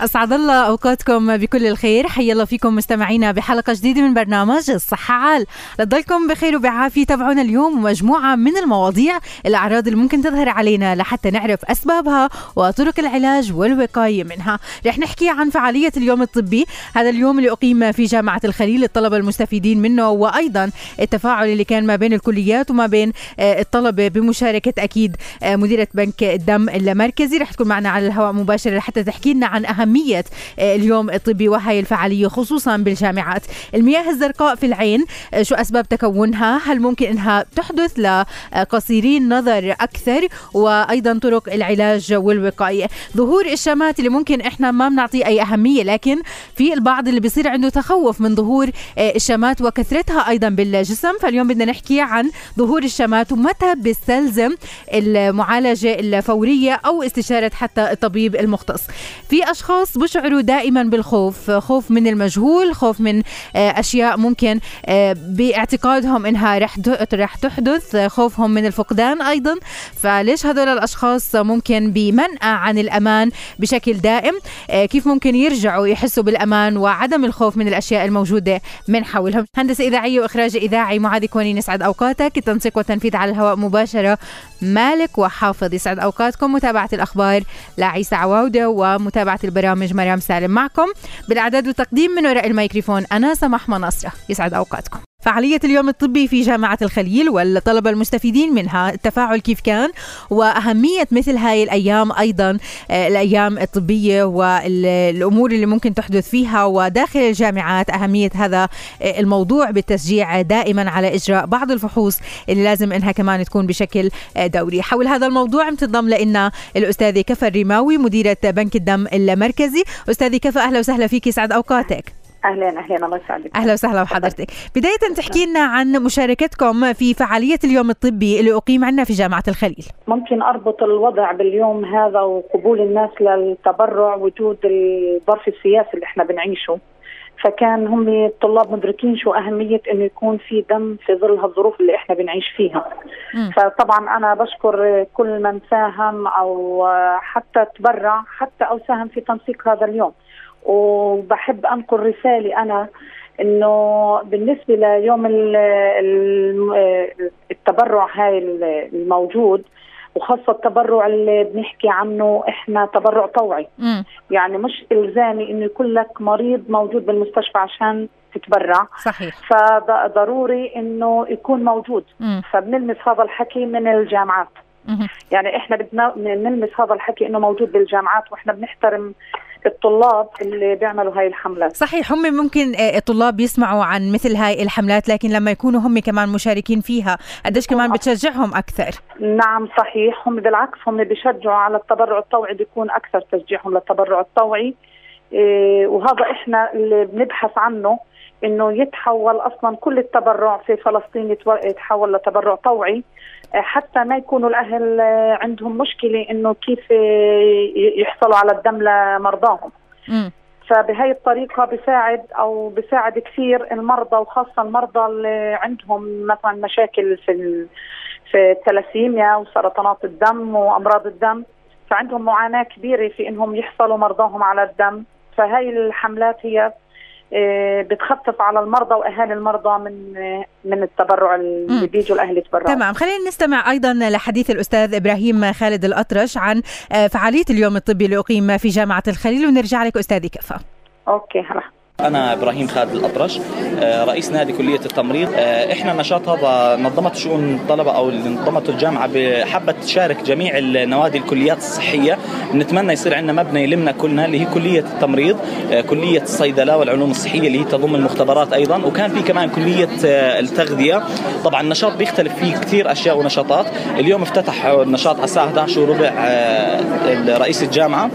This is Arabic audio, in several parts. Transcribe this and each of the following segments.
أسعد الله أوقاتكم بكل الخير. حيا الله فيكم مستمعينا بحلقة جديدة من برنامج الصحة عال. لتضلكم بخير وبعافية. تابعونا اليوم مجموعة من المواضيع الأعراض اللي ممكن تظهر علينا لحتى نعرف أسبابها وطرق العلاج والوقاية منها. رح نحكي عن فعالية اليوم الطبي. هذا اليوم اللي أقيم في جامعة الخليل الطلبة المستفيدين منه وأيضا التفاعل اللي كان ما بين الكليات وما بين آه، الطلبة بمشاركة أكيد آه، مديرة بنك الدم المركزي. رح تكون معنا على الهواء مباشرة لحتى تحكي لنا عن أهمية أهمية آه، اليوم الطبي وهي الفعالية خصوصا بالجامعات. المياه الزرقاء في العين آه، شو أسباب تكونها؟ هل ممكن أنها تحدث لقصيرين نظر أكثر؟ وأيضا طرق العلاج والوقاية. ظهور الشمات اللي ممكن إحنا ما بنعطيه أي أهمية لكن في البعض اللي بيصير عنده تخوف من ظهور آه، الشمات وكثرتها أيضا بالجسم. فاليوم بدنا نحكي عن ظهور الشمات ومتى بيستلزم المعالجة الفورية أو استشارة حتى الطبيب المختص. في أشخاص الاشخاص بشعروا دائما بالخوف خوف من المجهول خوف من آه، أشياء ممكن آه، باعتقادهم إنها رح رح تحدث خوفهم من الفقدان أيضا. فليش هذول الأشخاص ممكن بمنأى عن الأمان بشكل دائم؟ آه، كيف ممكن يرجعوا يحسوا بالأمان وعدم الخوف من الأشياء الموجودة من حولهم؟ هندسة إذاعية وإخراج إذاعي معاذ كونين يسعد أوقاتك. التنسيق والتنفيذ على الهواء مباشرة مالك وحافظ. يسعد أوقاتكم متابعة الأخبار لعيسى عواودة ومتابعة البرامج برنامج مريم سالم معكم. بالإعداد والتقديم من وراء الميكروفون أنا سماح مناصرة. يسعد أوقاتكم. فعالية اليوم الطبي في جامعة الخليل والطلبة المستفيدين منها التفاعل كيف كان وأهمية مثل هاي الأيام أيضا آه، الأيام الطبية والأمور اللي ممكن تحدث فيها وداخل الجامعات أهمية هذا آه، الموضوع بالتشجيع دائما على إجراء بعض الفحوص اللي لازم إنها كمان تكون بشكل آه، دوري. حول هذا الموضوع بتنضم لنا الأستاذة كفى الرماوي مديرة بنك الدم المركزي. أستاذي كفى أهلا وسهلا فيك يسعد أوقاتك. أهلا أهلا. الله يسعدك. أهلا وسهلا بحضرتك. بداية تحكي لنا عن مشاركتكم في فعالية اليوم الطبي اللي أقيم عندنا في جامعة الخليل. ممكن أربط الوضع باليوم هذا وقبول الناس للتبرع وجود الظرف السياسي اللي إحنا بنعيشه. فكان هم الطلاب مدركين شو أهمية إنه يكون في دم في ظل هالظروف اللي إحنا بنعيش فيها. م. فطبعا أنا بشكر كل من ساهم أو حتى تبرع حتى أو ساهم في تنسيق هذا اليوم. وبحب أنقل رسالة أنا إنه بالنسبة ليوم التبرع هاي الموجود وخاصة التبرع اللي بنحكي عنه إحنا تبرع طوعي. م. يعني مش إلزامي إنه يكون لك مريض موجود بالمستشفى عشان تتبرع. صحيح. فضروري إنه يكون موجود. م. فبنلمس هذا الحكي من الجامعات. يعني إحنا بدنا نلمس هذا الحكي إنه موجود بالجامعات وإحنا بنحترم الطلاب اللي بيعملوا هاي الحملات. صحيح هم ممكن آه، الطلاب يسمعوا عن مثل هاي الحملات لكن لما يكونوا هم كمان مشاركين فيها قديش كمان بتشجعهم أكثر؟ نعم صحيح. هم بالعكس هم بيشجعوا على التبرع الطوعي بيكون أكثر تشجيعهم للتبرع الطوعي. إيه وهذا إحنا اللي بنبحث عنه إنه يتحول أصلا كل التبرع في فلسطين يتحول لتبرع طوعي. حتى ما يكونوا الأهل عندهم مشكلة إنه كيف يحصلوا على الدم لمرضاهم. م. فبهي الطريقة بساعد أو بساعد كثير المرضى وخاصة المرضى اللي عندهم مثلا مشاكل في في الثلاسيميا وسرطانات الدم وأمراض الدم. فعندهم معاناة كبيرة في إنهم يحصلوا مرضاهم على الدم. فهي الحملات هي بتخفف على المرضى واهالي المرضى من آه، من التبرع اللي بيجوا الاهل يتبرعوا تمام. خلينا نستمع أيضا لحديث الأستاذ إبراهيم خالد الأطرش عن آه، فعالية اليوم الطبي اللي أقيم في جامعة الخليل ونرجع لك أستاذي كفى أوكي هلا. أنا إبراهيم خالد الأطرش آه، رئيس نادي كلية التمريض. آه، إحنا النشاط هذا نظمت شؤون الطلبة أو نظمته الجامعة بحبة تشارك جميع النوادي الكليات الصحية. نتمنى يصير عندنا مبنى يلمنا كلنا اللي هي كلية التمريض آه، كلية الصيدلة والعلوم الصحية اللي هي تضم المختبرات أيضا. وكان في كمان كلية التغذية. طبعا النشاط بيختلف فيه كثير أشياء ونشاطات. اليوم افتتح النشاط على الساعة 11 وربع رئيس الجامعة.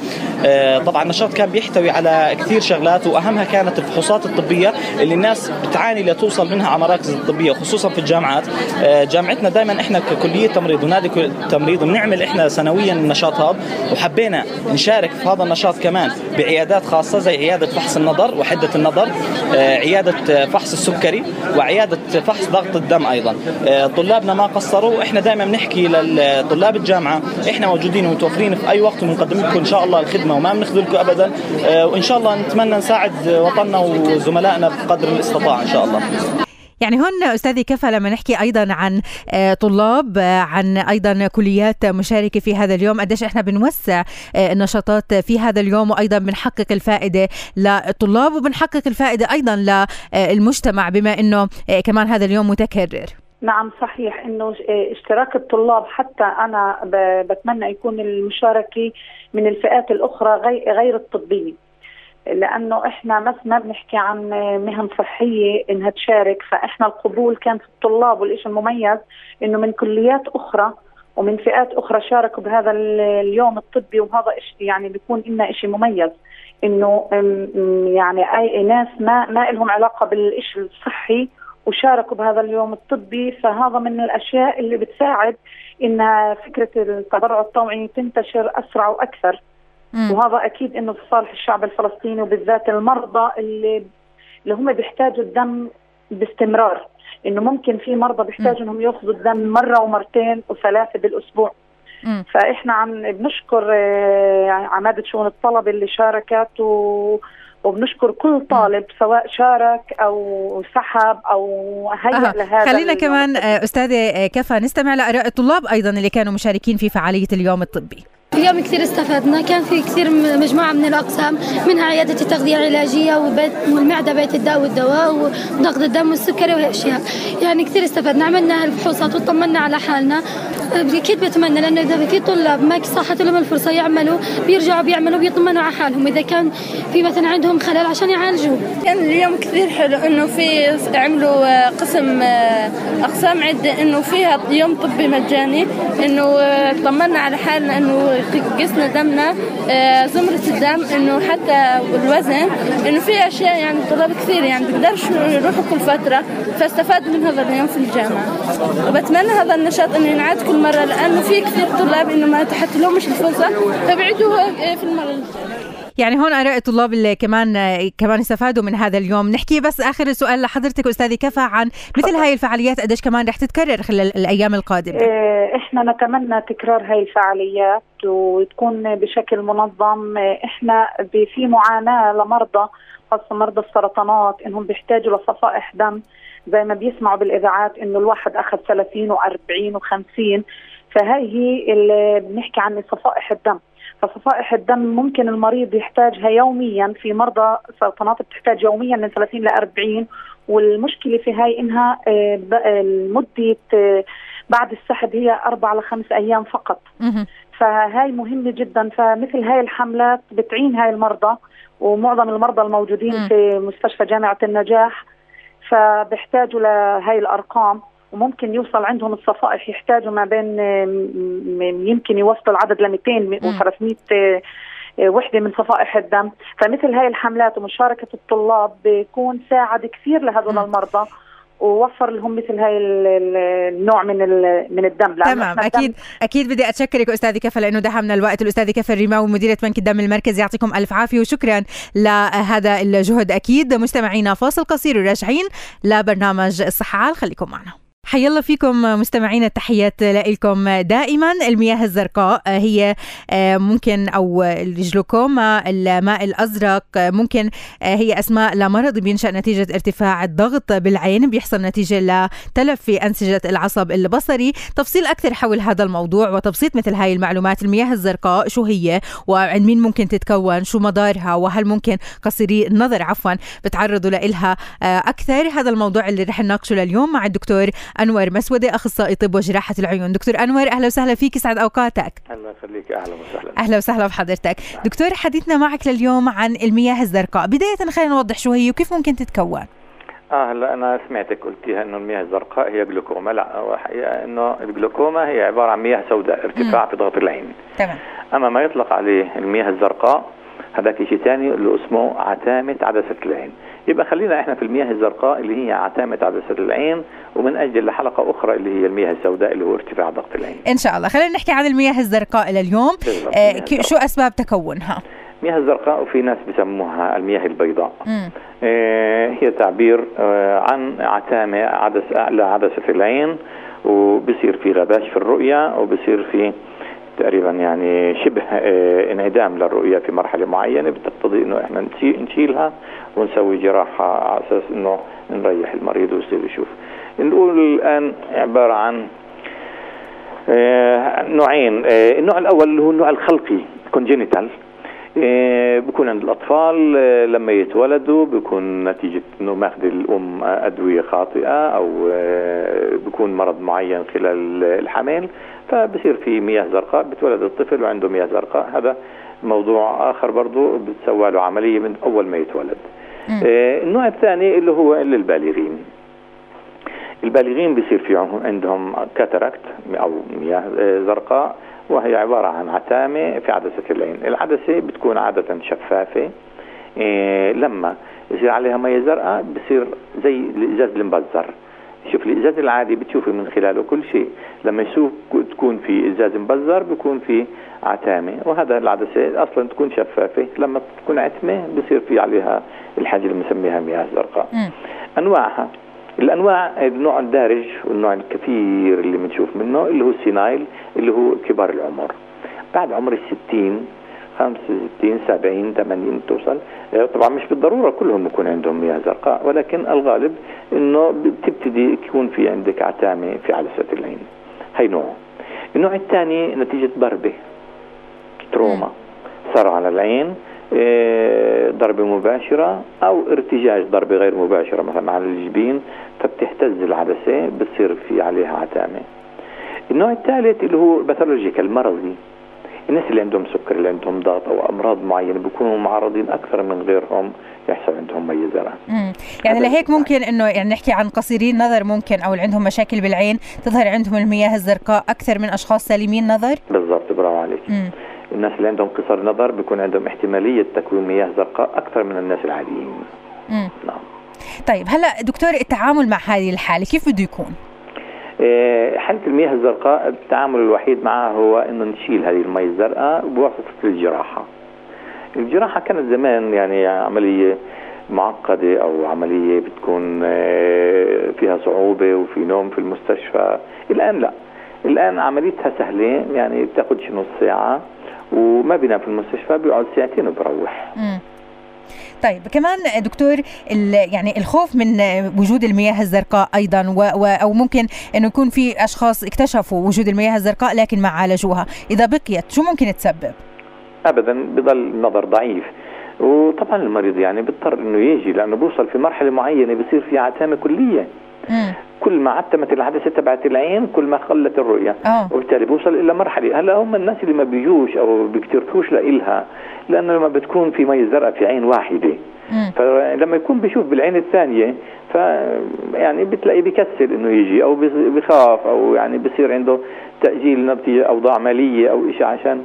طبعا النشاط كان بيحتوي على كثير شغلات وأهمها كانت كانت الفحوصات الطبية اللي الناس بتعاني لتوصل منها على مراكز الطبية خصوصا في الجامعات. آه، جامعتنا دائما إحنا ككلية تمريض ونادي تمريض بنعمل إحنا سنويا النشاط هذا وحبينا نشارك في هذا النشاط كمان بعيادات خاصة زي عيادة فحص النظر وحدة النظر آه، عيادة فحص السكري وعيادة فحص ضغط الدم أيضا. آه، طلابنا ما قصروا إحنا دائما بنحكي لطلاب الجامعة إحنا موجودين ومتوفرين في أي وقت وبنقدم لكم إن شاء الله الخدمة وما بنخذلكم ابدا. وإن شاء الله نتمنى نساعد وطن وطننا وزملائنا بقدر الاستطاع إن شاء الله. يعني هون أستاذي كفى لما نحكي أيضا عن آه، طلاب آه، عن أيضا كليات مشاركة في هذا اليوم قديش إحنا بنوسع آه، النشاطات في هذا اليوم وأيضا بنحقق الفائدة للطلاب وبنحقق الفائدة أيضا للمجتمع بما إنه كمان هذا اليوم متكرر. نعم صحيح إنه اشتراك الطلاب حتى أنا بتمنى يكون المشاركة من الفئات الأخرى غير الطبيه لأنه إحنا بس ما بنحكي عن مهن صحية إنها تشارك فإحنا القبول كان في الطلاب والشيء المميز إنه من كليات أخرى ومن فئات أخرى شاركوا بهذا اليوم الطبي وهذا يعني بيكون لنا شيء مميز. إنه يعني أي ناس ما ما لهم علاقة بالشيء الصحي وشاركوا بهذا اليوم الطبي فهذا من الأشياء اللي بتساعد ان فكرة التبرع الطوعي تنتشر أسرع وأكثر. مم. وهذا أكيد إنه في صالح الشعب الفلسطيني وبالذات المرضى اللي اللي هم بيحتاجوا الدم باستمرار إنه ممكن في مرضى بيحتاجوا إنهم يأخذوا الدم مرة ومرتين وثلاثة بالأسبوع مم. فإحنا عم بنشكر آه، عمادة شؤون الطلبه اللي شاركت و وبنشكر كل طالب سواء شارك أو سحب أو هيئ. لهذا خلينا كمان آه، أستاذة آه، كفى نستمع لآراء الطلاب أيضا اللي كانوا مشاركين في فعالية اليوم الطبي اليوم كثير استفدنا كان في كثير مجموعة من الأقسام منها عيادة التغذية العلاجية وبيت والمعدة بيت الداء والدواء وضغط الدم والسكري وأشياء يعني كثير استفدنا عملنا الفحوصات وطمنا على حالنا. أكيد بتمنى لأنه إذا في طلاب ما صحت لهم الفرصة يعملوا بيرجعوا بيعملوا بيطمنوا على حالهم. إذا كان في مثلا عندهم خلل عشان يعالجوه. كان اليوم كثير حلو إنه في عملوا آه، قسم آه، أقسام عدة إنه فيها يوم طبي مجاني إنه آه، طمنا على حالنا إنه قسنا دمنا زمرة الدم إنه حتى الوزن إنه في أشياء يعني طلاب كثير يعني بيقدرش يروحوا كل فترة فاستفادوا من هذا اليوم في الجامعة. وبتمنى هذا النشاط إنه ينعاد كل مرة لأنه في كثير طلاب إنه ما تحت لهمش الفرصة فبعدوا في المرة يعني هون أراء الطلاب اللي كمان كمان استفادوا من هذا اليوم. نحكي بس آخر سؤال لحضرتك استاذي كفى عن مثل هاي الفعاليات قديش كمان رح تتكرر خلال الأيام القادمة؟ إيه، إحنا نتمنى تكرار هاي الفعاليات وتكون بشكل منظم. إحنا في معاناة لمرضى خاصة مرضى السرطانات إنهم بيحتاجوا لصفائح دم. زي ما بيسمعوا بالإذاعات إنه الواحد أخذ 30 و40 و50 فهي هي اللي بنحكي عن صفائح الدم. فصفائح الدم ممكن المريض يحتاجها يوميا في مرضى سرطانات بتحتاج يوميا من 30 ل 40 والمشكلة في هاي إنها آه، المدة آه، بعد السحب هي أربع لخمس أيام فقط. فهاي مهمة جدا. فمثل هاي الحملات بتعين هاي المرضى ومعظم المرضى الموجودين في مستشفى جامعة النجاح. فبيحتاجوا لهي الأرقام. وممكن يوصل عندهم الصفائح يحتاجوا ما بين يمكن يوصلوا العدد ل 200 و300 وحدة من صفائح الدم. فمثل هاي الحملات ومشاركة الطلاب بيكون ساعد كثير لهذول المرضى ووفر لهم مثل هاي النوع من من الدم. تمام. أكيد أكيد بدي أتشكرك استاذي كفى لأنه دهمنا الوقت. الأستاذة كفى الرماوي مديرة بنك الدم المركزي يعطيكم ألف عافية وشكرا لهذا الجهد أكيد. مستمعينا فاصل قصير وراجعين لبرنامج الصحة خليكم معنا. حيا الله فيكم مستمعينا التحيات لكم دائما. المياه الزرقاء هي آه، ممكن أو الجلوكوما الماء الأزرق ممكن آه، هي أسماء لمرض بينشأ نتيجة ارتفاع الضغط بالعين بيحصل نتيجة لتلف في أنسجة العصب البصري. تفصيل أكثر حول هذا الموضوع وتبسيط مثل هاي المعلومات. المياه الزرقاء شو هي وعند مين ممكن تتكون؟ شو مضارها؟ وهل ممكن قصيري النظر عفوا بتعرضوا لها آه، أكثر؟ هذا الموضوع اللي رح نناقشه لليوم مع الدكتور أنور مسودة أخصائي طب وجراحة العيون. دكتور أنور أهلا وسهلا فيك يسعد أوقاتك. الله يخليك أهلا وسهلا. أهلا وسهلا بحضرتك. دكتور حديثنا معك لليوم عن المياه الزرقاء. بداية خلينا نوضح شو هي وكيف ممكن تتكون؟ آه هلا أنا سمعتك قلتيها إنه المياه الزرقاء هي جلوكوما. لا هو حقيقه إنه الجلوكوما هي عبارة عن مياه سوداء ارتفاع في ضغط العين. تمام. أما ما يطلق عليه المياه الزرقاء هذاك شيء ثاني اللي اسمه عتامة عدسة العين. يبقى خلينا إحنا في المياه الزرقاء اللي هي عتامة عدسه العين ومن أجل لحلقه أخرى اللي هي المياه السوداء اللي هو ارتفاع ضغط العين. إن شاء الله. خلينا نحكي عن المياه الزرقاء لليوم آه. شو أسباب تكونها؟ المياه الزرقاء وفي ناس بسموها المياه البيضاء. آه، هي تعبير آه، عن عتامة عدس أعلى عدسة العين وبصير في غباش في الرؤية وبصير في تقريبا يعني شبه آه، انعدام للرؤية في مرحلة معينة بتقتضي إنه إحنا نشي- نشيلها ونسوي جراحة على أساس إنه نريح المريض ويصير يشوف. نقول الآن عبارة عن آه، نوعين آه، النوع الأول اللي هو النوع الخلقي كونجينيتال بكون عند الأطفال آه، لما يتولدوا بيكون نتيجة إنه ماخذ الأم آه، أدوية خاطئة أو آه، بيكون مرض معين خلال الحمل فبصير في مياه زرقاء بتولد الطفل وعنده مياه زرقاء. هذا موضوع آخر برضه بتسوى له عملية من أول ما يتولد. النوع الثاني اللي هو للبالغين. البالغين بيصير في عندهم كاتاراكت أو مياه زرقاء. وهي عبارة عن عتامة في عدسة العين العدسة بتكون عادة شفافة. إيه لما يصير عليها مية زرقاء بصير زي الإزاز المبزر. شوف الإزاز العادي بتشوفي من خلاله كل شيء. لما يشوف تكون في إزاز مبزر بيكون في عتامة. وهذا العدسة أصلا تكون شفافة. لما تكون عتمة بصير في عليها الحاجة اللي بنسميها مياه زرقاء. مم. الأنواع النوع الدارج والنوع الكثير اللي بنشوف منه اللي هو السينايل اللي هو كبار العمر. بعد عمر الستين 65 70 80 توصل. آه، طبعا مش بالضرورة كلهم يكون عندهم مياه زرقاء ولكن الغالب إنه بتبتدي يكون في عندك عتامة في عدسه العين. هي نوع. النوع الثاني نتيجة ضربة. trauma صار على العين. ضربة مباشرة أو ارتجاج ضربة غير مباشرة مثلا على الجبين فبتهتز العدسة بتصير في عليها عتامة النوع الثالث اللي هو pathological مرضي الناس اللي عندهم سكر اللي عندهم ضغط أو أمراض معينة بيكونوا معرضين أكثر من غيرهم يحصل عندهم مية زرع. يعني لهيك. ممكن إنه يعني نحكي عن قصيري النظر ممكن أو اللي عندهم مشاكل بالعين تظهر عندهم المياه الزرقاء أكثر من أشخاص سليمين نظر بالضبط برافو عليك مم. الناس اللي عندهم قصر نظر بيكون عندهم احتمالية تكوين مياه زرقاء أكثر من الناس العاديين مم. نعم طيب هلا دكتور التعامل مع هذه الحالة كيف بده يكون آه، حالة المياه الزرقاء التعامل الوحيد معها هو إنه نشيل هذه المياه الزرقاء بواسطة الجراحة. الجراحة كانت زمان يعني عملية معقدة أو عملية بتكون آه، فيها صعوبة وفي نوم في المستشفى، الآن لا. الآن عمليتها سهلة يعني بتاخذش نص ساعة وما بينام في المستشفى بيقعد ساعتين وبروح. طيب كمان دكتور يعني الخوف من وجود المياه الزرقاء أيضا و و أو ممكن إنه يكون في أشخاص اكتشفوا وجود المياه الزرقاء لكن ما عالجوها. إذا بقيت شو ممكن تسبب؟ ابدا بضل النظر ضعيف. وطبعا المريض يعني بيضطر إنه يجي لأنه بوصل في مرحلة معينة بصير في عتامة كلية. مم. كل ما عتمت العدسه تبعت العين كل ما قلت الرؤية آه وبالتالي بوصل إلى مرحلة هلأ هم الناس اللي ما بيجوش أو بيكترثوش لإلها لأنه لما بتكون في مي زرقاء في عين واحدة مم. فلما يكون بيشوف بالعين الثانية ف يعني بتلاقيه بيكسل إنه يجي أو بيخاف أو يعني بصير عنده تأجيل نتيجه اوضاع مالية أو شيء عشان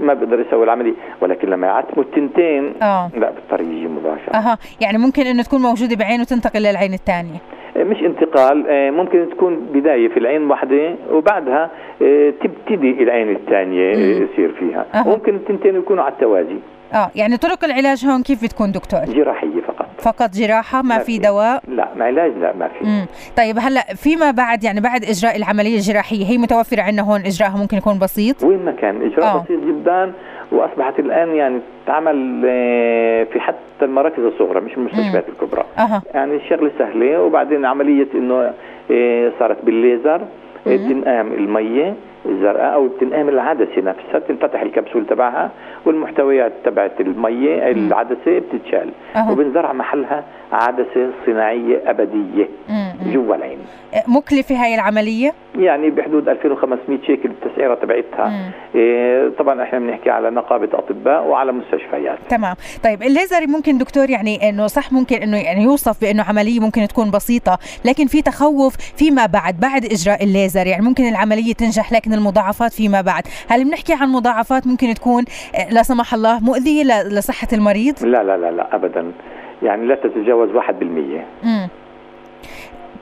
ما بيقدر يسوي العملية. ولكن لما يعتموا التنتين آه. لا بيضطر يجي مباشرة. أها. يعني ممكن إنه تكون موجودة بعين وتنتقل للعين الثانية. مش انتقال. آه، ممكن تكون بداية في العين واحدة وبعدها آه، تبتدي العين الثانية آه، مم. يصير فيها. أها. ممكن التنتين يكونوا على التوازي. آه. يعني طرق العلاج هون كيف بتكون دكتور؟ جراحية فقط. فقط جراحة ما في دواء؟ لا علاج لا ما في. مم. طيب هلأ فيما بعد يعني بعد إجراء العملية الجراحية هي متوفرة عندنا هون إجراءها ممكن يكون بسيط؟ وين ما كان إجراء آه. بسيط جدا وأصبحت الآن يعني تعمل آه، في حتى المراكز الصغرى مش المستشفيات الكبرى. أها. يعني الشغلة سهلة وبعدين عملية إنه آه، صارت بالليزر آه، تنقام المية الزرقاء أو تنقام العدسة نفسها تنفتح الكبسول تبعها والمحتويات تبعت المية العدسة بتتشال. أها. وبنزرع محلها عدسة صناعية أبدية مم. جوا العين. مكلفة هاي العملية؟ يعني بحدود 2500 شيكل التسعيره تبعتها. إيه طبعا إحنا بنحكي على نقابة أطباء وعلى مستشفيات. تمام. طيب الليزر ممكن دكتور يعني إنه صح ممكن إنه يعني يوصف بإنه عملية ممكن تكون بسيطة لكن في تخوف فيما بعد بعد إجراء الليزر. يعني ممكن العملية تنجح لكن المضاعفات فيما بعد. هل بنحكي عن مضاعفات ممكن تكون؟ لا سمح الله مؤذية ل- لصحة المريض؟ لا لا لا لا ابدا. يعني لا تتجاوز 1% امم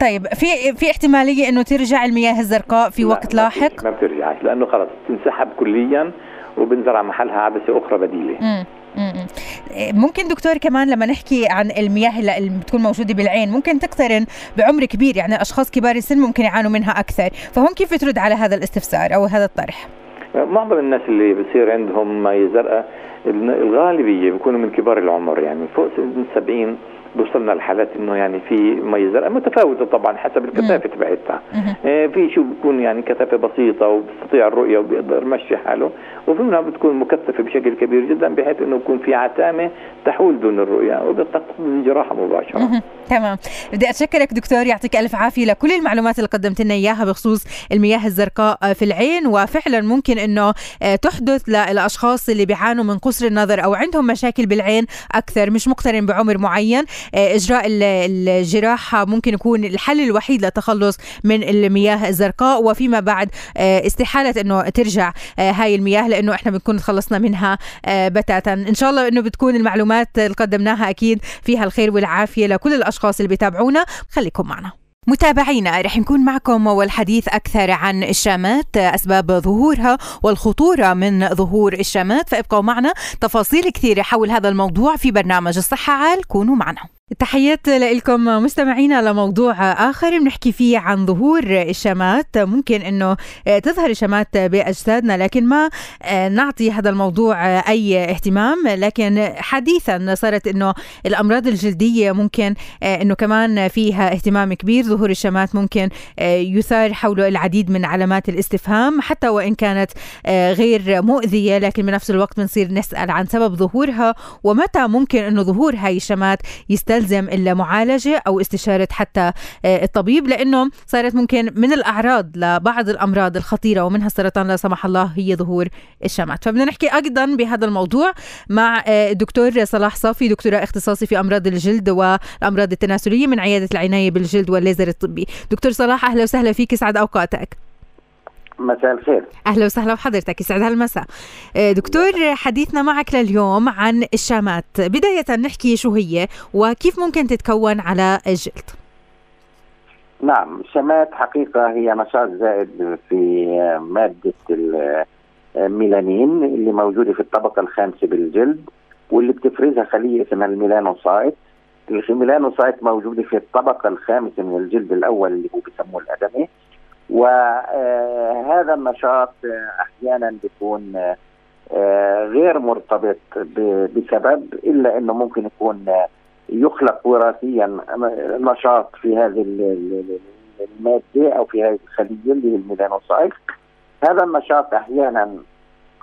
طيب في في احتمالية إنه ترجع المياه الزرقاء في لا، وقت لاحق؟ ما بترجعش لأنه خلص تنسحب كليا وبنزرع محلها عدسه أخرى بديلة. مم. مم. إيه، ممكن دكتور كمان لما نحكي عن المياه اللي اللي بتكون موجودة بالعين ممكن تقترن بعمر كبير يعني أشخاص كبار السن ممكن يعانوا منها أكثر. فهون كيف بترد على هذا الاستفسار أو هذا الطرح؟ معظم الناس اللي بصير عندهم مي زرقاء الغالبية بيكونوا من كبار العمر يعني فوق سن 70 بوصلنا لحالات إنه يعني في مي زرقاء متفاوتة طبعا حسب الكثافة تبعتها. آه، في شو بتكون يعني كثافة بسيطة وبيستطيع الرؤية وبيقدر يمشي حاله وفي منها بتكون مكثفة بشكل كبير جدا بحيث إنه يكون في عتامة تحول دون الرؤية وبتقتضي الجراحه مباشرة. تمام. بدي أتشكرك دكتور يعطيك ألف عافية لكل المعلومات اللي قدمت لنا إياها بخصوص المياه الزرقاء في العين وفعلا ممكن إنه آه، تحدث للاشخاص اللي بيعانوا من قصر النظر أو عندهم مشاكل بالعين أكثر مش مقترن بعمر معين. إجراء ال- الجراحه ممكن يكون الحل الوحيد للتخلص من المياه الزرقاء وفيما بعد آه، استحالة إنه ترجع آه، هاي المياه لإنه إحنا بنكون تخلصنا منها آه، بتاتا. إن شاء الله إنه بتكون المعلومات اللي قدمناها أكيد فيها الخير والعافية لكل الأشخاص اللي بيتابعونا. خليكم معنا. متابعينا رح نكون معكم والحديث أكثر عن الشامات أسباب ظهورها والخطورة من ظهور الشامات فابقوا معنا تفاصيل كثيرة حول هذا الموضوع في برنامج الصحة عال كونوا معنا. تحيات لكم مستمعينا لموضوع آخر بنحكي فيه عن ظهور الشمات ممكن أنه تظهر الشمات بأجسادنا لكن ما نعطي هذا الموضوع أي اهتمام. لكن حديثا صارت أنه الأمراض الجلدية ممكن أنه كمان فيها اهتمام كبير. ظهور الشمات ممكن يثار حوله العديد من علامات الاستفهام حتى وإن كانت غير مؤذية لكن بنفس الوقت بنصير نسأل عن سبب ظهورها. ومتى ممكن أنه ظهور هاي الشمات يستلزم يستلزم المعالجة أو استشارة حتى الطبيب لأنه صارت ممكن من الأعراض لبعض الأمراض الخطيرة ومنها السرطان لا سمح الله هي ظهور الشمات فبدنا نحكي أيضا بهذا الموضوع مع الدكتور صلاح صافي دكتوراه اختصاصي في أمراض الجلد والأمراض التناسلية من عيادة العناية بالجلد والليزر الطبي. دكتور صلاح أهلا وسهلا فيك سعد أوقاتك. مساء الخير. أهلا وسهلا بحضرتك يسعد هالمساء. دكتور حديثنا معك لليوم عن الشامات بداية نحكي شو هي وكيف ممكن تتكون على الجلد؟ نعم الشامات حقيقة هي نشاط زائد في مادة الميلانين اللي موجودة في الطبقة الخامسة بالجلد واللي بتفرزها خلية اسمها ال melanocyte. ال melanocyte موجودة في الطبقة الخامسة من الجلد الأول اللي هو بيسموه الأدمي. وهذا النشاط أحيانا بيكون غير مرتبط بسبب إلا إنه ممكن يكون يخلق وراثيا نشاط في هذه المادة أو في هذه الخلية اللي هي الميلانوسايت. هذا النشاط أحيانا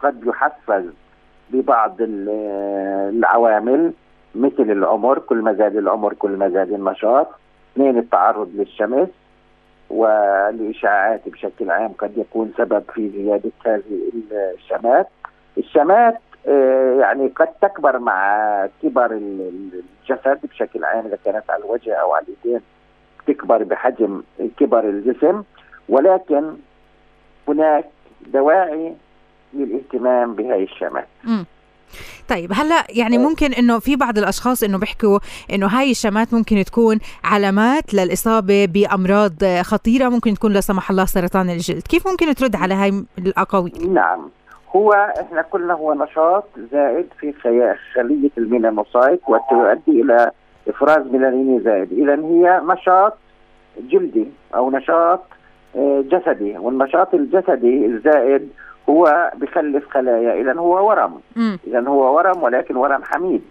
قد يحفز ببعض العوامل مثل العمر كل ما زاد العمر كل ما زاد النشاط. اثنين التعرض للشمس. والإشاعات بشكل عام قد يكون سبب في زيادة هذه الشمات. الشمات يعني قد تكبر مع كبر الجسد بشكل عام إذا كانت على الوجه أو على اليدين تكبر بحجم كبر الجسم. ولكن هناك دواعي للإهتمام بهذه الشمات. طيب هلا يعني ممكن إنه في بعض الأشخاص إنه بيحكوا إنه هاي الشامات ممكن تكون علامات للإصابة بأمراض خطيرة ممكن تكون لا سمح الله سرطان الجلد. كيف ممكن ترد على هاي الأقاويل؟ نعم هو إحنا قلنا هو نشاط زائد في خلية ال melanocyte وتؤدي إلى إفراز ميلانين زائد. اذا هي نشاط جلدي أو نشاط آه، جسدي والنشاط الجسدي الزائد هو بخلف خلايا. إذا هو ورم. إذا هو ورم ولكن ورم حميد.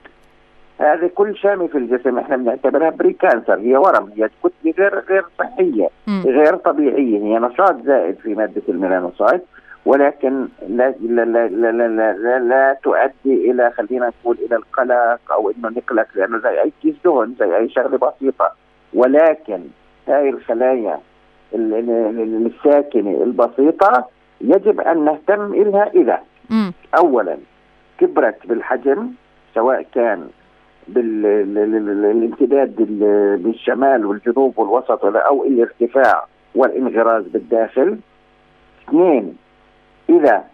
هذه كل شامة في الجسم. إحنا بنعتبرها pre cancer هي ورم. هي كتله غير غير صحية. غير طبيعية. هي نشاط زائد في مادة ال melanocyte ولكن لا لا لا لا, لا, لا, لا, لا تؤدي إلى خلينا نقول إلى القلق أو إنه نقلق لأنه زي أي كيس دهن زي أي شغلة بسيطة. ولكن هاي الخلايا ال- ال- ال- الساكنة البسيطة يجب أن نهتم لها إذا مم. اولا كبرت بالحجم سواء كان بالامتداد بالشمال والجنوب والوسط أو الارتفاع والانغراز بالداخل اثنين إذا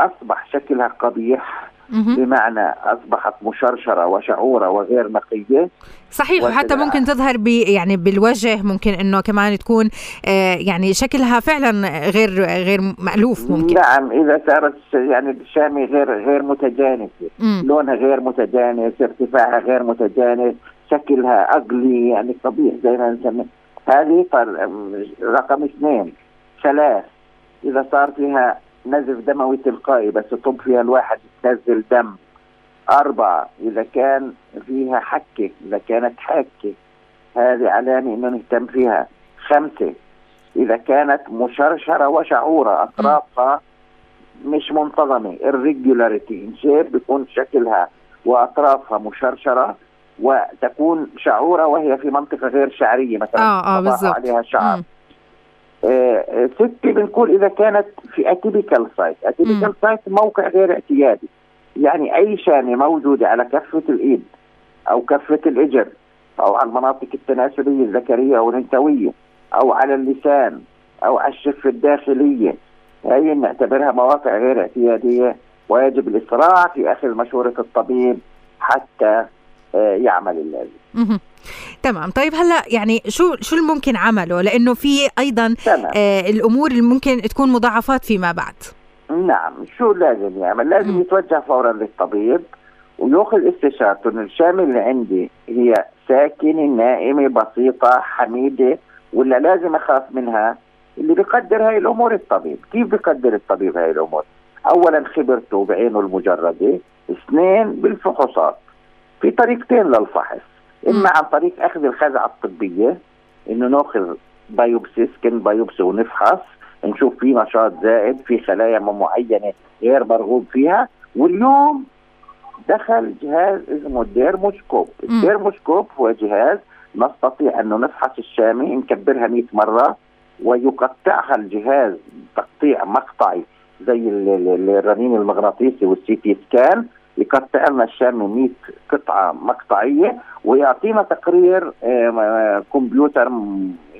أصبح شكلها قبيح. بمعنى أصبحت مشرشرة وشعورة وغير نقية. صحيح وحتى. ممكن تظهر ب يعني بالوجه ممكن إنه كمان تكون آه يعني شكلها فعلا غير غير مألوف ممكن. نعم إذا صارت يعني الشامي غير غير متجانسة. لونها غير متجانس ارتفاعها غير متجانس شكلها اقلي يعني قبيح زي ما نسميه. هذه رقم اثنين. ثلاث إذا صار فيها نزف دموي تلقائي بس طب فيها الواحد تنزل دم. أربعة إذا كان فيها حكة إذا كانت حكة هذه علامة إنه نهتم فيها. خمسة إذا كانت مشرشرة وشعورة أطرافها مش منتظمة. irregularity in shape بيكون شكلها وأطرافها مشرشرة وتكون شعورة وهي في منطقة غير شعرية مثلا تضع بالضبط. عليها شعر. مم. ستة بنقول إذا كانت في atypical site. atypical site موقع غير اعتيادي. يعني أي شامة موجودة على كفة الإيد أو كفة الإجر أو على المناطق التناسلية الذكرية أو الأنثوية أو على اللسان أو على الشفة الداخلية. هي نعتبرها مواقع غير اعتيادية. ويجب الإسراع في أخذ مشورة الطبيب حتى آه، يعمل اللازم. تمام. طيب هلأ يعني شو شو الممكن عمله؟ لأنه في أيضا تمام. آه الأمور اللي ممكن تكون مضاعفات فيما بعد. نعم. شو لازم يعمل؟ لازم. يتوجه فورا للطبيب ويأخذ استشارته. ان الشامة اللي عندي هي ساكنة نائمة بسيطة حميدة ولا لازم أخاف منها؟ اللي بيقدر هاي الأمور الطبيب. كيف بيقدر الطبيب هاي الأمور؟ اولا خبرته بعينه المجردة اثنين بالفحوصات. في طريقتين للفحص. إما عن طريق أخذ الخزعة الطبية إنه ناخذ biopsy skin biopsy ونفحص نشوف في نشاط زائد في خلايا معينة غير مرغوب فيها. واليوم دخل جهاز اسمه ال dermoscope. ال dermoscope هو جهاز نستطيع انه نفحص الشامي نكبرها 100 مرة ويقطعها الجهاز تقطيع مقطعي زي ال- ال- الرنين المغناطيسي وال CT scan يقطع لنا الشامي 100 قطعة مقطعية ويعطينا تقرير آه، كمبيوتر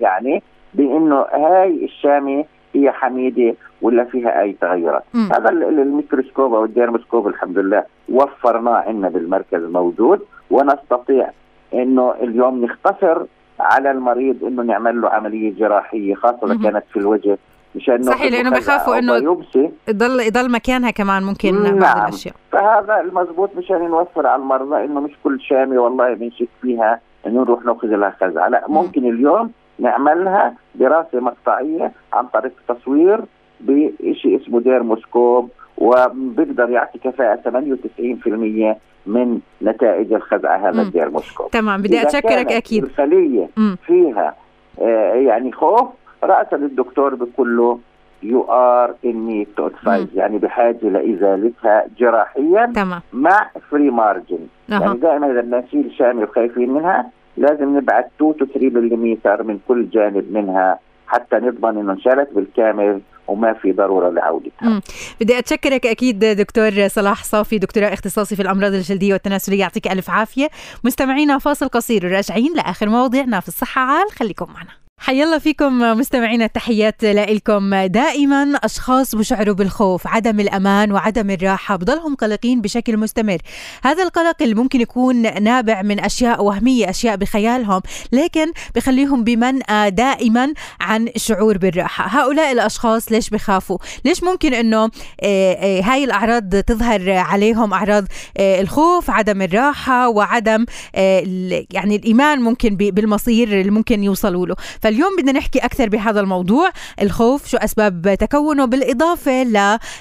يعني بإنه هاي الشامي هي حميدة ولا فيها أي تغيرات مم. هذا ال- ال- الميكروسكوب أو ال dermoscope الحمد لله وفرناه عندنا بالمركز موجود ونستطيع إنه اليوم نختصر على المريض إنه نعمل له عملية جراحية خاصة إذا. كانت في الوجه مشان صحيح، خزعة بخافوا biopsy. يضل يضل مكانها كمان ممكن نعم. بعض الأشياء فهذا المضبوط مشان نوفر على المرضى إنه مش كل شامي والله بنشك فيها إنه نروح نأخذ لها خزعه، لا مم. ممكن اليوم نعملها دراسة مقطعية عن طريق تصوير بشيء اسمه ديرموسكوب وبيقدر يعطي كفاءة 98% من نتائج الخزعة هذا. الديرموسكوب. تمام بدي أكيد الخلية مم. فيها آه يعني خوف راسا الدكتور بيقول له يو ار ان تو مم. يعني بحاجة لإزالتها جراحيا تمام مع فري مارجن أها. يعني دائما إذا بدنا نشيل شامي وخايفين منها لازم نبعد 2 تو 3 ملم من كل جانب منها حتى نضمن إنه انشالت بالكامل وما في ضرورة لعودتها مم. بدي أتشكرك أكيد دكتور صلاح صافي دكتوراه اختصاصي في الأمراض الجلدية والتناسلية يعطيك ألف عافية مستمعينا فاصل قصير وراجعين لآخر مواضيعنا في الصحة عال خليكم معنا حيالله فيكم مستمعينا التحيات لكم دائما أشخاص بشعروا بالخوف عدم الأمان وعدم الراحة بضلهم قلقين بشكل مستمر. هذا القلق اللي ممكن يكون نابع من أشياء وهمية أشياء بخيالهم لكن بخليهم بمنأى دائما عن الشعور بالراحة. هؤلاء الأشخاص ليش بخافوا؟ ليش ممكن إنه آه، آه، هاي الأعراض تظهر عليهم؟ أعراض آه، الخوف عدم الراحة وعدم يعني الإيمان ممكن بالمصير اللي ممكن يوصلوا له. فاليوم بدنا نحكي أكثر بهذا الموضوع. الخوف شو أسباب تكونه؟ بالإضافة ل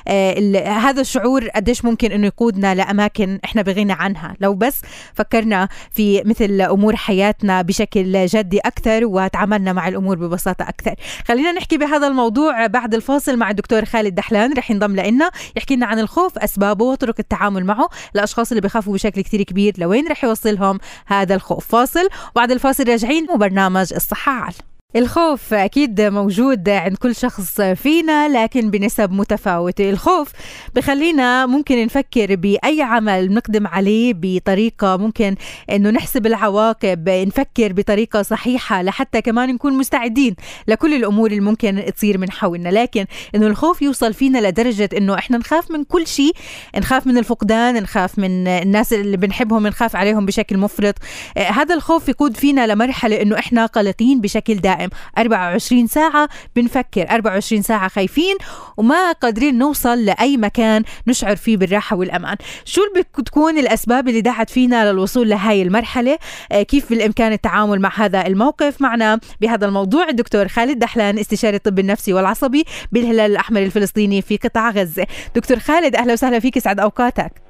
آه، هذا الشعور قديش ممكن أنه يقودنا لأماكن إحنا بغنى عنها. لو بس فكرنا في مثل أمور حياتنا بشكل جدي أكثر وتعاملنا مع الأمور ببساطة أكثر. خلينا نحكي بهذا الموضوع بعد الفاصل مع الدكتور خالد دحلان رح ينضم لنا يحكي لنا عن الخوف أسبابه وطرق التعامل معه. الأشخاص اللي بخافوا بشكل كتير كبير لوين رح يوصلهم هذا الخوف. فاصل وبعد الفاصل راجعين وبرنامج الصحة. عال الخوف أكيد موجود عند كل شخص فينا لكن بنسب متفاوتة. الخوف بخلينا ممكن نفكر بأي عمل نقدم عليه بطريقة ممكن أنه نحسب العواقب نفكر بطريقة صحيحة لحتى كمان نكون مستعدين لكل الأمور اللي ممكن تصير من حولنا. لكن أنه الخوف يوصل فينا لدرجة أنه إحنا نخاف من كل شيء نخاف من الفقدان نخاف من الناس اللي بنحبهم نخاف عليهم بشكل مفرط. هذا الخوف يقود فينا لمرحلة أنه إحنا قلقين بشكل دائم. دائم. 24 ساعة بنفكر 24 ساعة خايفين وما قادرين نوصل لأي مكان نشعر فيه بالراحة والأمان. شو بتكون الأسباب اللي دعت فينا للوصول لهاي المرحلة؟ آه، كيف بالإمكان التعامل مع هذا الموقف؟ معنا بهذا الموضوع الدكتور خالد دحلان استشاري الطب النفسي والعصبي بالهلال الأحمر الفلسطيني في قطاع غزة. دكتور خالد أهلا وسهلا فيك سعد أوقاتك.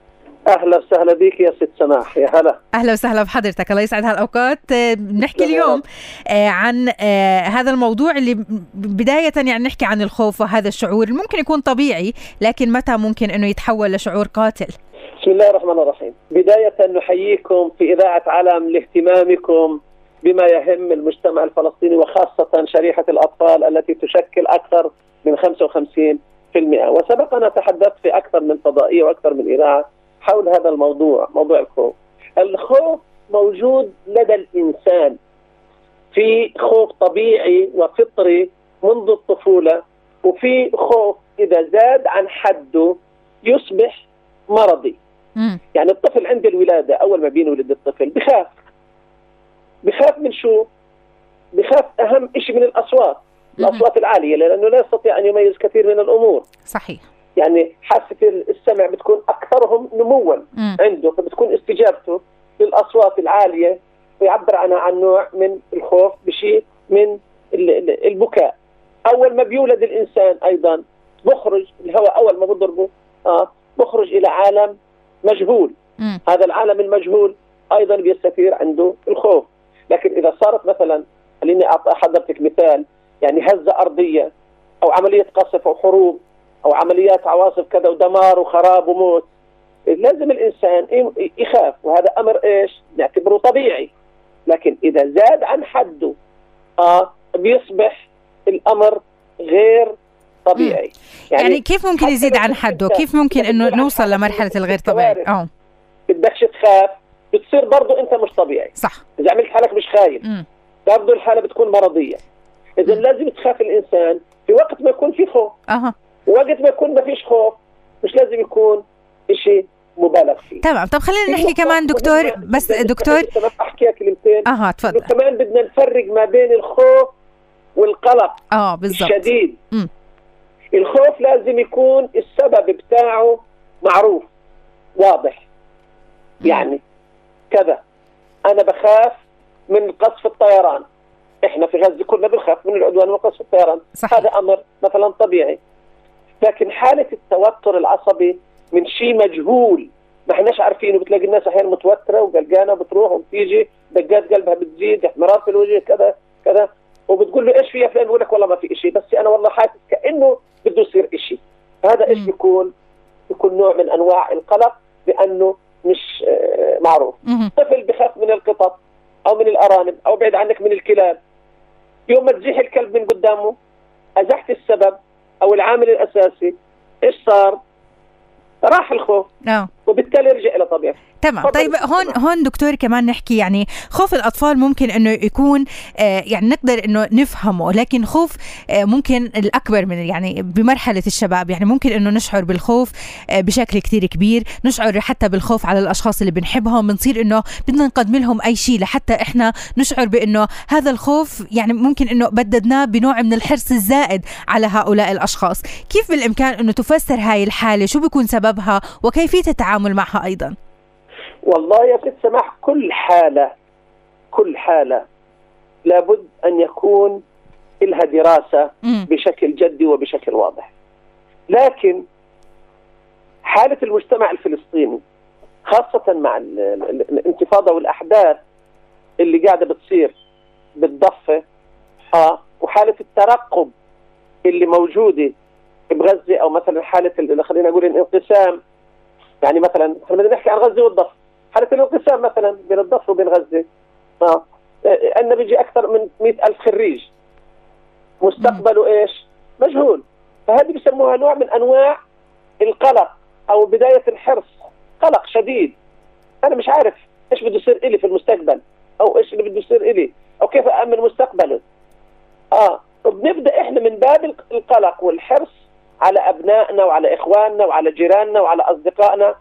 أهلا وسهلا بك يا ست سماح يا هلا. أهلا وسهلا بحضرتك الله يسعد هالأوقات. آه، بنحكي اليوم آه، عن آه، هذا الموضوع اللي بداية يعني نحكي عن الخوف وهذا الشعور ممكن يكون طبيعي لكن متى ممكن إنه يتحول لشعور قاتل؟ بسم الله الرحمن الرحيم. بداية نحييكم في إذاعة علم لاهتمامكم بما يهم المجتمع الفلسطيني وخاصة شريحة الأطفال التي تشكل أكثر من 55% وسبق أن تحدثت في أكثر من فضائية وأكثر من إذاعة حول هذا الموضوع موضوع الخوف. الخوف موجود لدى الإنسان في خوف طبيعي وفطري منذ الطفولة وفي خوف إذا زاد عن حده يصبح مرضي. مم. يعني الطفل عند الولادة أول ما بينولد الطفل بخاف. بخاف من شو؟ بخاف أهم شيء من الأصوات. الأصوات العالية لأنه لا يستطيع أن يميز كثير من الأمور. صحيح. يعني حاسه السمع بتكون أكثرهم نموا. عنده فبتكون استجابته للأصوات العالية ويعبر عنها عن نوع من الخوف بشيء من البكاء. أول ما بيولد الإنسان أيضا بخرج الهواء أول ما بضربه آه بخرج إلى عالم مجهول. مم. هذا العالم المجهول أيضا بيستثير عنده الخوف. لكن إذا صارت مثلا خليني اعطي حضرتك مثال يعني هزة أرضية أو عملية قصف أو حروب أو عمليات عواصف كذا ودمار وخراب وموت. لازم الإنسان يخاف وهذا أمر إيش؟ نعتبره طبيعي. لكن إذا زاد عن حده آه بيصبح الأمر غير طبيعي. يعني, يعني كيف ممكن يزيد عن حده؟ كيف ممكن إنه نوصل لمرحلة الغير طبيعي؟ آه. بدكش تخاف بتصير برضه أنت مش طبيعي. صح. إذا عملت حالك مش خايف برضه الحالة بتكون مرضية. إذا لازم تخاف الإنسان في وقت ما يكون في خوف. أها. وقت ما يكون ما فيش خوف مش لازم يكون شيء مبالغ فيه. تمام. طب خلينا نحكي كمان دكتور بس دكتور. احكيها كلمتين. أها تفضل. كمان بدنا نفرق ما بين الخوف والقلق آه بالضبط. الشديد. م. الخوف لازم يكون السبب بتاعه معروف واضح. يعني كذا. أنا بخاف من قصف الطيران. إحنا في غزة كلنا بنخاف من العدوان وقصف الطيران. صحيح. هذا أمر مثلا طبيعي. لكن حالة التوتر العصبي من شيء مجهول. ما إحناش عارفينه بتلاقي الناس أحيانا متوترة وقلقانة بتروح وبتيجي دقات قلبها بتزيد احمرار في الوجه كذا كذا. وبتقول له إيش في يا فلان؟ بيقول لك والله ما في شيء بس أنا والله حاسس كأنه بده يصير شيء هذا إيش بيكون؟ بيكون نوع من أنواع القلق لأنه مش آه معروف. طفل بخاف من القطط أو من الأرانب أو بعيد عنك من الكلاب. يوم ما تزيح الكلب من قدامه أزحت السبب أو العامل الأساسي إيش صار؟ راح الخوف آه وبالتالي يرجع إلى طبيعته. تمام. طيب هون هون دكتور كمان نحكي يعني خوف الأطفال ممكن إنه يكون آه يعني نقدر إنه نفهمه لكن خوف آه ممكن الأكبر من يعني بمرحلة الشباب يعني ممكن إنه نشعر بالخوف آه بشكل كثير كبير نشعر حتى بالخوف على الأشخاص اللي بنحبهم بنصير إنه بدنا نقدم لهم أي شيء لحتى إحنا نشعر بإنه هذا الخوف يعني ممكن إنه بددناه بنوع من الحرص الزائد على هؤلاء الأشخاص. كيف بالإمكان إنه تفسر هاي الحالة؟ شو بيكون سببها؟ وكيفية التعامل معها أيضا والله يا ست سماح كل حالة كل حالة لابد أن يكون لها دراسة مم. بشكل جدي وبشكل واضح لكن حالة المجتمع الفلسطيني خاصة مع ال- ال- الانتفاضة والأحداث اللي قاعدة بتصير بالضفة آه وحالة الترقب اللي موجودة بغزة أو مثلا حالة ال- خلينا نقول الانقسام يعني مثلا إحنا بدنا نحكي عن غزة والضفة. حالة الانقسام مثلا بين الضفة وبين غزة. آه عندنا بيجي أكثر من مئة ألف خريج. مستقبله إيش مجهول. فهذه بيسموها نوع من أنواع القلق أو بداية الحرص. قلق شديد. أنا مش عارف إيش بده يصير إلي في المستقبل أو إيش اللي بده يصير إلي أو كيف أأمن مستقبله. آه بنبدأ إحنا من باب القلق والحرص. على أبنائنا وعلى إخواننا وعلى جيراننا وعلى أصدقائنا.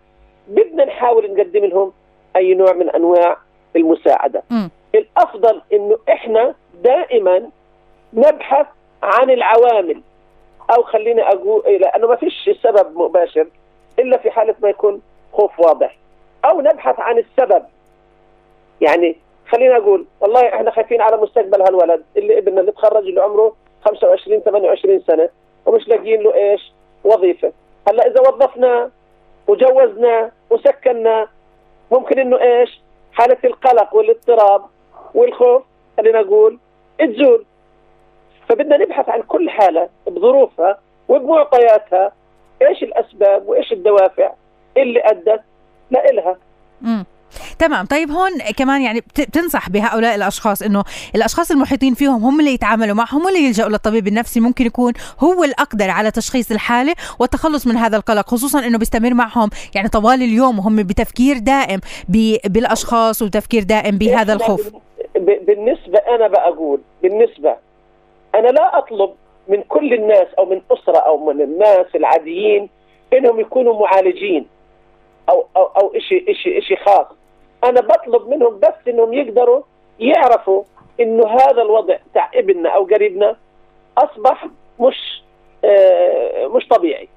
بدنا نحاول نقدم لهم أي نوع من أنواع المساعدة. مم. الأفضل إنه إحنا دائما نبحث عن العوامل. أو خليني أقول لأنه ما فيش سبب مباشر إلا في حالة ما يكون خوف واضح. أو نبحث عن السبب. يعني خلينا أقول والله إحنا خايفين على مستقبل هالولد اللي ابننا اللي تخرج اللي عمره 25 28 سنة. ومش لاقيين له إيش؟ وظيفة. هلأ إذا وظفناه وجوزناه وسكناه ممكن إنه إيش؟ حالة القلق والاضطراب والخوف خلينا نقول تزول. فبدنا نبحث عن كل حالة بظروفها وبمعطياتها إيش الأسباب وإيش الدوافع اللي أدت لإلها. تمام. طيب هون كمان يعني بت- بتنصح بهؤلاء الأشخاص إنه الأشخاص المحيطين فيهم هم اللي يتعاملوا معهم واللي يلجأوا للطبيب النفسي ممكن يكون هو الأقدر على تشخيص الحالة والتخلص من هذا القلق خصوصا إنه بيستمر معهم يعني طوال اليوم وهم بتفكير دائم بالأشخاص وتفكير دائم بهذا الخوف. ب- بالنسبة أنا بقول بالنسبة أنا لا أطلب من كل الناس أو من أسرة أو من الناس العاديين إنهم يكونوا معالجين أو أو أو إشي إشي إشي خاص. أنا بطلب منهم بس إنهم يقدروا يعرفوا إنه هذا الوضع تاع ابننا أو قريبنا أصبح مش آه مش طبيعي.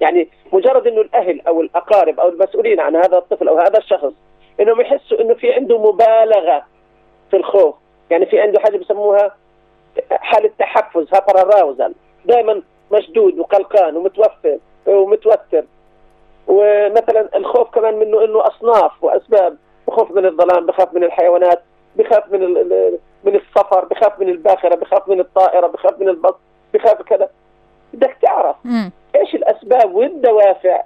يعني مجرد إنه الأهل أو الأقارب أو المسؤولين عن هذا الطفل أو هذا الشخص إنهم يحسوا إنه في عنده مبالغة في الخوف. يعني في عنده حاجة بسموها حالة تحفز هابراراوزل دائما مشدود وقلقان ومتوفر ومتوتر. ومثلا الخوف كمان منه إنه أصناف وأسباب. بخوف من الظلام بخاف من الحيوانات بخاف من من السفر بخاف من الباخرة بخاف من الطائرة بخاف من البط بخاف كذا بدك تعرف. إيش الأسباب والدوافع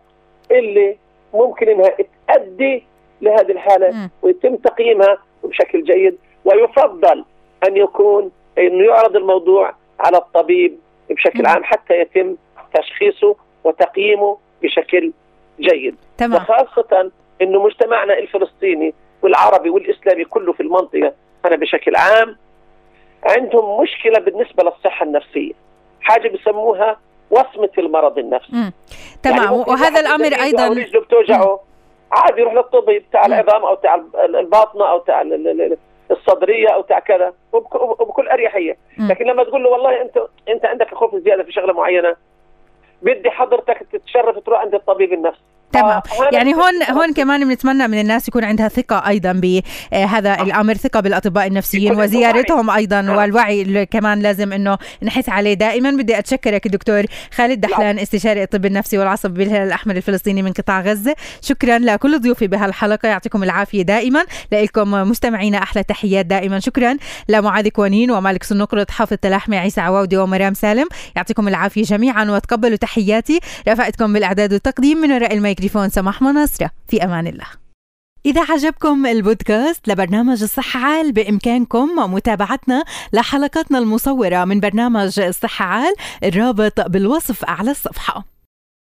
اللي ممكن إنها تؤدي لهذه الحالة. ويتم تقييمها بشكل جيد ويفضل أن يكون انه يعرض الموضوع على الطبيب بشكل. عام حتى يتم تشخيصه وتقييمه بشكل جيد تمام وخاصة إنه مجتمعنا الفلسطيني والعربي والإسلامي كله في المنطقة أنا بشكل عام عندهم مشكلة بالنسبة للصحة النفسية. حاجة بسموها وصمة المرض النفسي. مم. تمام. يعني وهذا الأمر أيضا رجله بتوجعه عادي يروح للطبيب تاع. العظام أو تاع ال- الباطنة أو تاع ال- ال- ال- الصدرية أو تاع كذا. وبك- وبكل أريحية. مم. لكن لما تقول له والله انت أنت عندك خوف زيادة في شغلة معينة بدي حضرتك تتشرف تروح عند الطبيب النفسي. تمام. آه، يعني هون. هون كمان بنتمنى من الناس يكون عندها ثقة أيضا بهذا الأمر ثقة بالأطباء النفسيين يكون عندهم وزيارتهم أيضا آه. والوعي اللي كمان لازم إنه نحس عليه. دائما بدي أتشكرك دكتور خالد دحلان استشاري الطب النفسي والعصب بالهلال الأحمر الفلسطيني من قطاع غزة. شكرا لكل ضيوفي بهالحلقة. يعطيكم العافية دائما. لكم مستمعينا أحلى تحيات دائما. شكرا لمعاذ كوانين ومالك سنقرة حافظ تلاحمي عيسى عواودي ومرام سالم. يعطيكم العافية جميعا وتقبلوا تحياتي. رفقتكم بالإعداد والتقديم من وراء الميكروفون سماح مناصرة. في أمان الله. إذا عجبكم البودكاست لبرنامج الصحة عال بإمكانكم متابعتنا لحلقاتنا المصورة من برنامج الصحة عال الرابط بالوصف أعلى الصفحة.